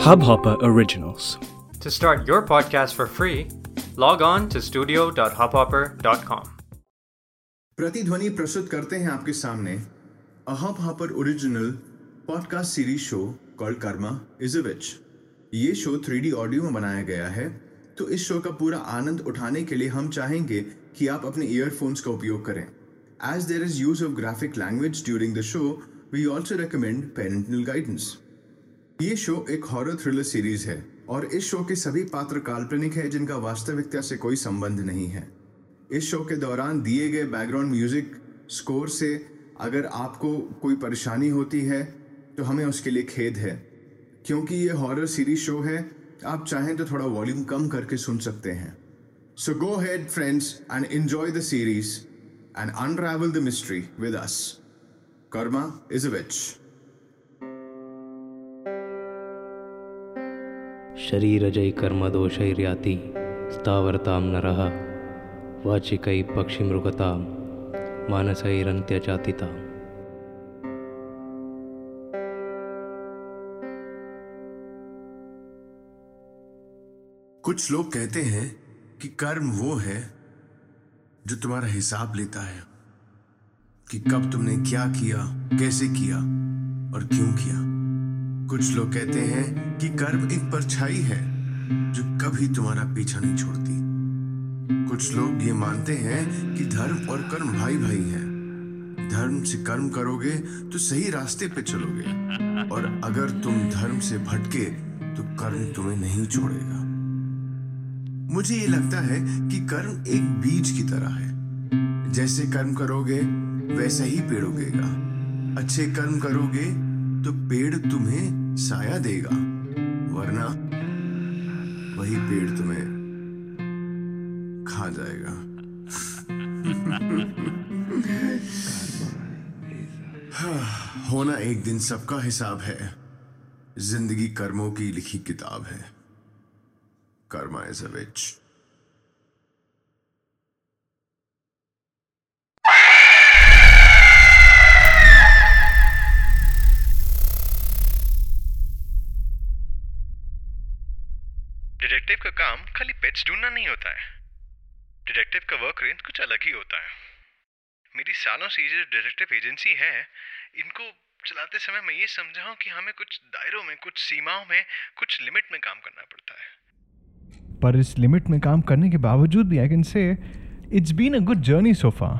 Hubhopper Originals. To start your podcast for free, log on to studio.hubhopper.com. प्रतिध्वनि प्रस्तुत करते हैं आपके सामने a Hubhopper original podcast series show called karma is a witch ये show 3D audio में बनाया गया है तो इस शो का पूरा आनंद उठाने के लिए हम चाहेंगे कि आप अपने ईयरफोन्स का उपयोग करें as there is use of graphic language during the show we also recommend parental guidance ये शो एक हॉरर थ्रिलर सीरीज़ है और इस शो के सभी पात्र काल्पनिक है जिनका वास्तविकता से कोई संबंध नहीं है। इस शो के दौरान दिए गए बैकग्राउंड म्यूज़िक स्कोर से अगर आपको कोई परेशानी होती है तो हमें उसके लिए खेद है। क्योंकि ये हॉरर सीरीज़ शो है, आप चाहें तो थोड़ा वॉल्यूम कम करके सुन सकते हैं। So go ahead friends and enjoy the series and unravel the mystery with us karma is a witch शरीरजै कर्मदोषैर्याति, स्थावरतां नरः, वाचिकै पक्षिमृगतां मानसैरन्त्यजातिताम्। कुछ लोग कहते हैं कि कर्म वो है जो तुम्हारा हिसाब लेता है, कि कब तुमने क्या किया, कैसे किया और क्यों किया। कुछ लोग कहते हैं कि कर्म एक परछाई है जो कभी तुम्हारा पीछा नहीं छोड़ती। कुछ लोग ये मानते हैं कि धर्म और कर्म भाई भाई हैं। धर्म से कर्म करोगे तो सही रास्ते पे चलोगे। और अगर तुम धर्म से भटके तो कर्म तुम्हें नहीं छोड़ेगा। मुझे ये लगता है कि कर्म एक बीज की तरह है। जैसे कर्म करोगे, वैसा ही पेड़ उगेगा। अच्छे कर्म करोगे तो पेड़ तुम्हें साया देगा, वरना वही पेड़ तुम्हें खा जाएगा। होना एक दिन सबका हिसाब है। ज़िंदगी कर्मों की लिखी किताब है। Karma is a witch detective का काम खाली पेट्स ढूंढना नहीं होता है। डिटेक्टिव का वर्क रेंज कुछ अलग ही होता है। मेरी सालों से ये जो डिटेक्टिव एजेंसी है इनको चलाते समय मैं ये समझा हूँ कि हमें कुछ दायरों में कुछ सीमाओं में कुछ लिमिट में काम करना पड़ता है। पर इस लिमिट में काम करने के बावजूद भी I can say it's been a good journey so far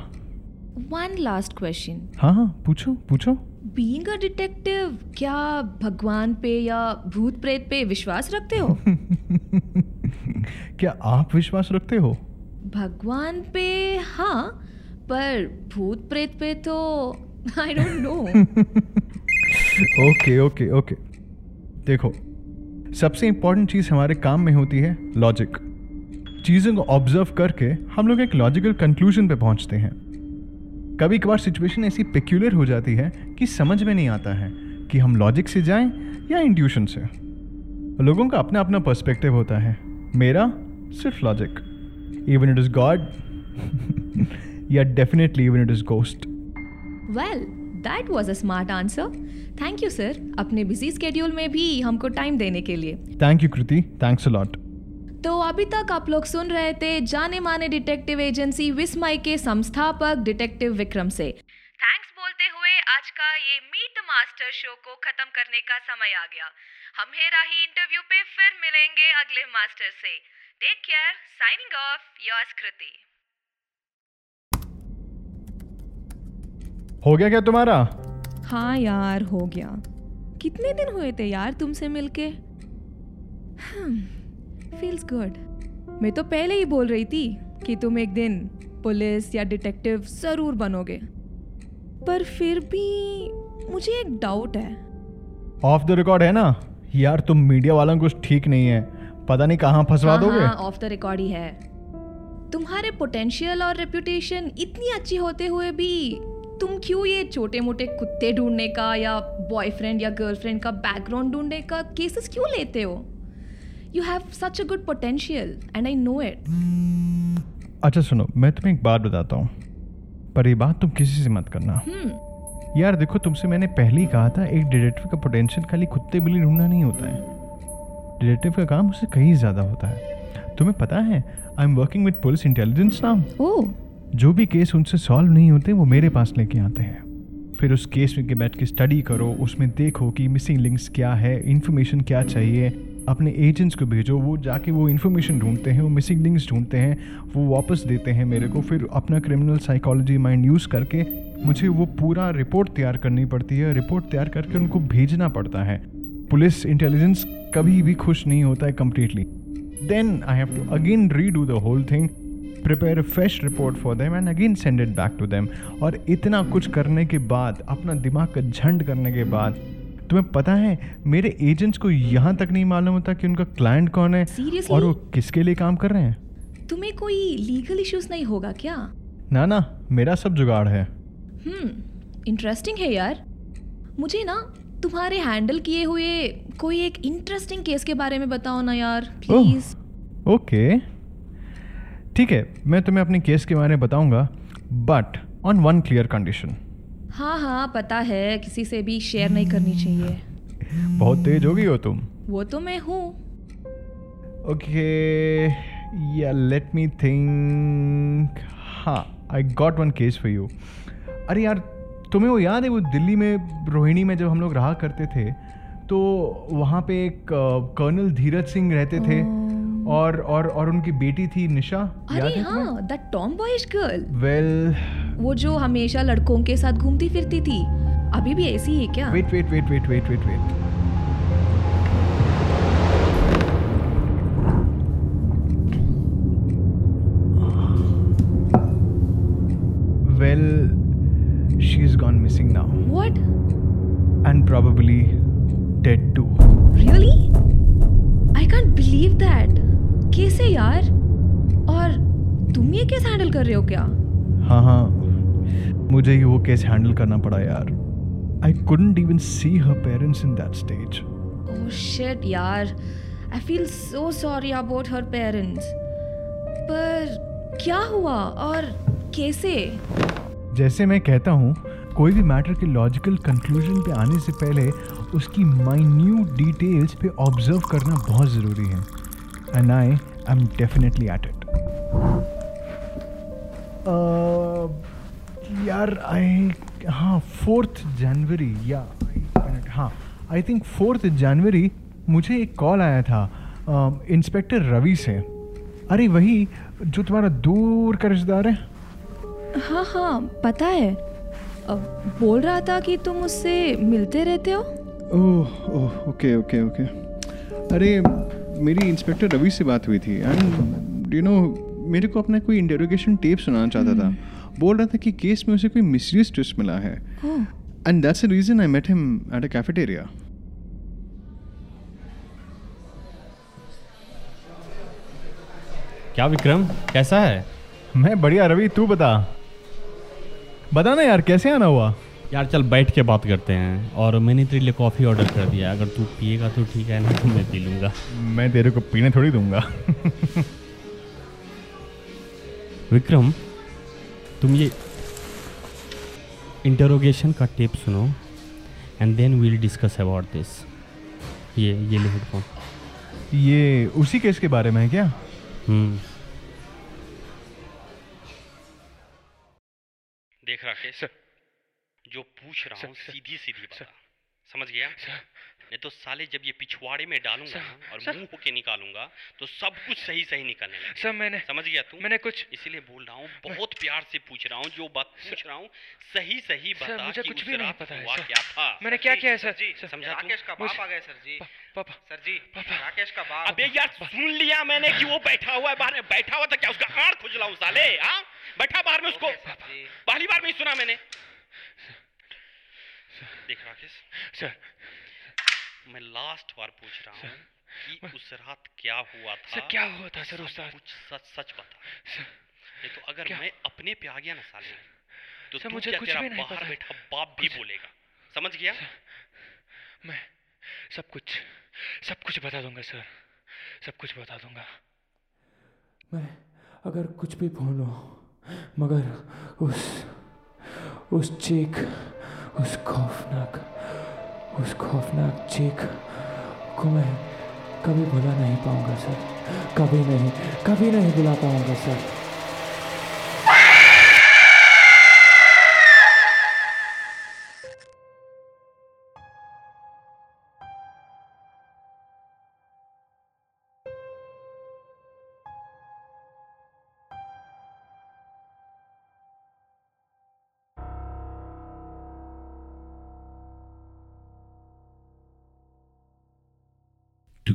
one last question हाँ हाँ पूछो पूछो। बीइंग अ डिटेक्टिव क्या भगवान पे या भूत प्रेत पे विश्वास रखते हो? क्या आप विश्वास रखते हो? भगवान पे हाँ पर भूत प्रेत पे तो I don't know okay okay okay देखो सबसे इम्पोर्टेंट चीज़ हमारे काम में होती है लॉजिक चीज़ों को ऑब्ज़र्व करके हम लोग एक लॉजिकल कंक्लूजन पे पहुँचते हैं। कभी कभार सिचुएशन ऐसी पेक्यूलर हो जाती है कि समझ में नहीं आता है कि हम लॉजिक से जाएँ या इंट्यूशन से। लोगों का अपना अपना पर्सपेक्टिव होता है। मेरा सिर्फ़ logic even it is God या definitely even it is ghost well that was a smart answer thank you sir अपने बिज़ी स्केड्यूल में भी हमको टाइम देने के लिए। Thank you Kriti thanks a lot तो अभी तक आप लोग सुन रहे थे जाने माने डिटेक्टिव एजेंसी विस्मय के संस्थापक डिटेक्टिव विक्रम से। थैंक्स बोलते हुए आज का ये मीट मास्टर शो को खत्म करने का समय आ गया। हम हेरा ही इंटरव्यू पे फिर मिलेंगे अगले मास्टर से। Take care signing off yours Kriti हो गया क्या तुम्हारा? हाँ यार हो गया। कितने दिन हुए थे यार तुमसे मिलके? फील्स गुड मैं तो पहले ही बोल रही थी कि तुम एक दिन पुलिस या डिटेक्टिव ज़रूर बनोगे। पर फिर भी मुझे एक डाउट है। ऑफ़ द रिकॉर्ड है ना? यार तुम मीडिया वालों को कुछ ठीक नहीं है। पता नहीं कहाँ फंसवा हाँ, दोगे? ऑफ़ द रिकॉर्ड ही है। तुम्हारे पोटेंशियल और रेपुटेशन इतनी अच्छी होते हुए भी तुम क्यों ये छोटे मोटे कुत्ते ढूँढने का या बॉयफ्रेंड या गर्लफ्रेंड का बैकग्राउंड ढूँढने का केसेस क्यों लेते हो? You have such a good potential and I know it अच्छा सुनो मैं तुम्हें एक बात बताता हूँ। पर ये बात तुम किसी से मत करना। Hmm. यार देखो तुमसे मैंने पहले ही कहा था एक डिटेक्टिव का पोटेंशियल खाली कुत्ते बिल्ली ढूंढना नहीं होता है। डिटेक्टिव का काम उससे कहीं ज़्यादा होता है। तुम्हें पता है I am working with police intelligence now oh जो भी केस उनसे सॉल्व नहीं होते वो मेरे पास लेके आते हैं। फिर उस केस में के बैठ के स्टडी करो उसमें देखो कि मिसिंग लिंक्स क्या है इन्फॉर्मेशन क्या चाहिए। अपने एजेंट्स को भेजो, वो जाके वो इन्फॉर्मेशन ढूंढते हैं, वो मिसिंग लिंक्स ढूंढते हैं, वो वापस देते हैं मेरे को, फिर अपना क्रिमिनल साइकोलॉजी माइंड यूज़ करके मुझे वो पूरा रिपोर्ट तैयार करनी पड़ती है रिपोर्ट तैयार करके उनको भेजना पड़ता है। पुलिस इंटेलिजेंस कभी भी खुश नहीं होता है completely then I have to again redo the whole thing prepare a fresh report for them and again send it back to them और इतना कुछ करने के बाद, अपना दिमाग का झंड करने के बाद तुम्हें पता है मेरे एजेंट्स को यहाँ तक नहीं मालूम होता कि उनका क्लाइंट कौन है Seriously? और वो किसके लिए काम कर रहे हैं। तुम्हें कोई लीगल इश्यूज़ नहीं होगा क्या? ना ना मेरा सब जुगाड़ है। हम्म इंटरेस्टिंग है यार। मुझे ना तुम्हारे हैंडल किए हुए कोई एक इंटरेस्टिंग केस के बारे में बताओ ना यार प्लीज़ ओके ठीक है मैं तुम्हें अपने केस के बारे में बताऊँगा but on one clear condition हाँ हाँ पता है किसी से भी शेयर नहीं करनी चाहिए। बहुत तेज हो गई हो तुम। वो तो मैं हूँ। ओके या लेट मी थिंक हाँ I got one case for you अरे यार तुम्हें वो याद है वो दिल्ली में रोहिणी में जब हम लोग रहा करते थे तो वहाँ पे एक कर्नल धीरज सिंह रहते थे और और और उनकी बेटी थी निशा याद अरे है तुम्हें? हाँ that tom boys girl. Well वो जो हमेशा लड़कों के साथ घूमती फिरती थी। अभी भी ऐसी है क्या? Wait wait wait wait wait wait wait Well, she's gone missing now. What and probably dead too. Really I can't believe that कैसे यार? और तुम ये केस हैंडल कर रहे हो क्या? हाँ हाँ। मुझे ही वो केस हैंडल करना पड़ा यार। I couldn't even see her parents in that stage. Oh shit यार। I feel so sorry about her parents पर क्या हुआ और कैसे? जैसे मैं कहता हूँ कोई भी मैटर के लॉजिकल कंक्लूजन पे आने से पहले उसकी माइन्यूट डिटेल्स पे ऑब्ज़र्व करना बहुत ज़रूरी है। And I I am definitely at it यार आई हाँ फोर्थ जनवरी या हाँ आई थिंक फोर्थ जनवरी मुझे एक कॉल आया था इंस्पेक्टर रवि से। अरे वही जो तुम्हारा दूर का रिश्तेदार है। हाँ हाँ पता है। बोल रहा था कि तुम उससे मिलते रहते हो? Oh oh okay okay okay अरे मेरी इंस्पेक्टर रवि से बात हुई थी एंड यू नो मेरे को अपना कोई इंटेरोगेशन टेप सुनाना चाहता था। बोल रहा था कि केस में उसे कोई मिसयूज ट्विस्ट मिला है। And that's the reason I met him at a cafeteria क्या विक्रम कैसा है? मैं बढ़िया रवि तू बता। बता ना यार कैसे आना हुआ? यार चल बैठ के बात करते हैं। और मैंने तेरे लिए कॉफ़ी ऑर्डर कर दिया। है। अगर तू पिएगा तो ठीक है नहीं तो मैं पी लूँगा। मैं तेरे को पीने थोड़ी दूँगा। विक्रम तुम ये इंटरोगेशन का टेप सुनो and then we'll discuss about this ये ये ले हेडफोन ये उसी केस के बारे में है क्या? हम्म। देख राकेश जो पूछ रहा हूँ सीधी सीधी बता। समझ गया? नहीं तो साले जब ये पिछवाड़े में डालूँगा और मुँह होके निकालूँगा तो सब कुछ सही सही निकलने लगे। सर मैंने समझ गया तू? मैंने कुछ इसीलिए बोल रहा हूँ बहुत प्यार से पूछ रहा हूँ जो बात पूछ रहा हूँ सही सही सर, बता मुझे कि कुछ भी नहीं पता है, हुआ सर। क्या था? मैंने क्या किया है सर? जी समझा राकेश का बाप आ गए सर जी। पापा सर जी पापा। राकेश का बाप। अबे यार सुन लिया मैंने कि वो बैठा हुआ है बाहर में। बैठा हुआ था क्या? उसका आड़ खुजलाऊं साले हाँ? बैठा बाहर में उसको। पहली बार में ही सुना मैंने। देख राकेश सर मैं लास्ट बार पूछ रहा हूँ कि उस रात क्या हुआ था? सर क्या हुआ था सर उस सब रात कुछ सच सच बता। सर नहीं तो अगर क्या? मैं अपने पे आ गया ना साले तो सर, मुझे क्या कुछ तेरा भी नहीं बाहर पता। बैठा बाप भी बोलेगा? समझ गया? मैं सब कुछ सब कुछ बता दूँगा सर। सब कुछ बता दूँगा। मैं अगर कुछ भी बोलूँ मगर उस उस चीख उस खौफनाक उस खौफनाक चीख को मैं कभी भुला नहीं पाऊँगा, सर। कभी नहीं कभी नहीं भुला पाऊँगा, sir.